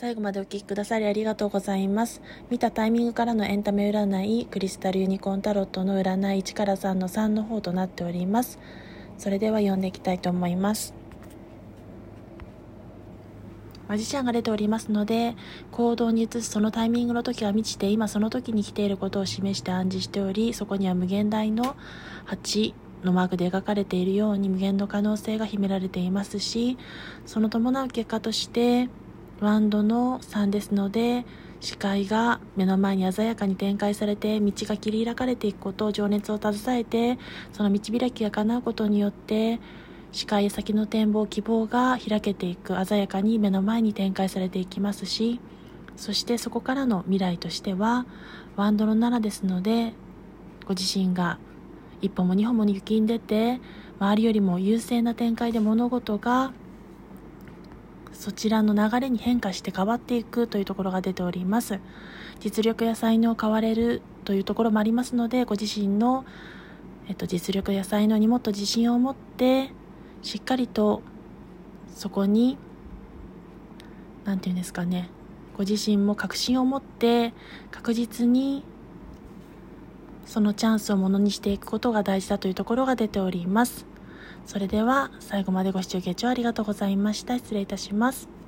最後までお聞きくださりありがとうございます。見たタイミングからのエンタメ占い、クリスタルユニコーンタロットの占い1から3の3の方となっております。それでは読んでいきたいと思います。マジシャンが出ておりますので、行動に移すそのタイミングの時は満ちて、今その時に来ていることを示して暗示しており、そこには無限大の8、のマークで描かれているように無限の可能性が秘められていますしその伴う結果としてワンドの3ですので視界が目の前に鮮やかに展開されて道が切り開かれていくこと情熱を携えてその道開きが叶うことによって視界へ先の展望希望が開けていく鮮やかに目の前に展開されていきますしそしてそこからの未来としてはワンドの7ですのでご自身が一歩も二歩も行きんでて周りよりも優勢な展開で物事がそちらの流れに変化して変わっていくというところが出ております実力や才能を変われるというところもありますのでご自身の、えっと、実力や才能にもっと自信を持ってしっかりとそこに何て言うんですかねご自身も確信を持って確実にそのチャンスをものにしていくことが大事だというところが出ております。それでは最後までご視聴ご視聴ありがとうございました。失礼いたします。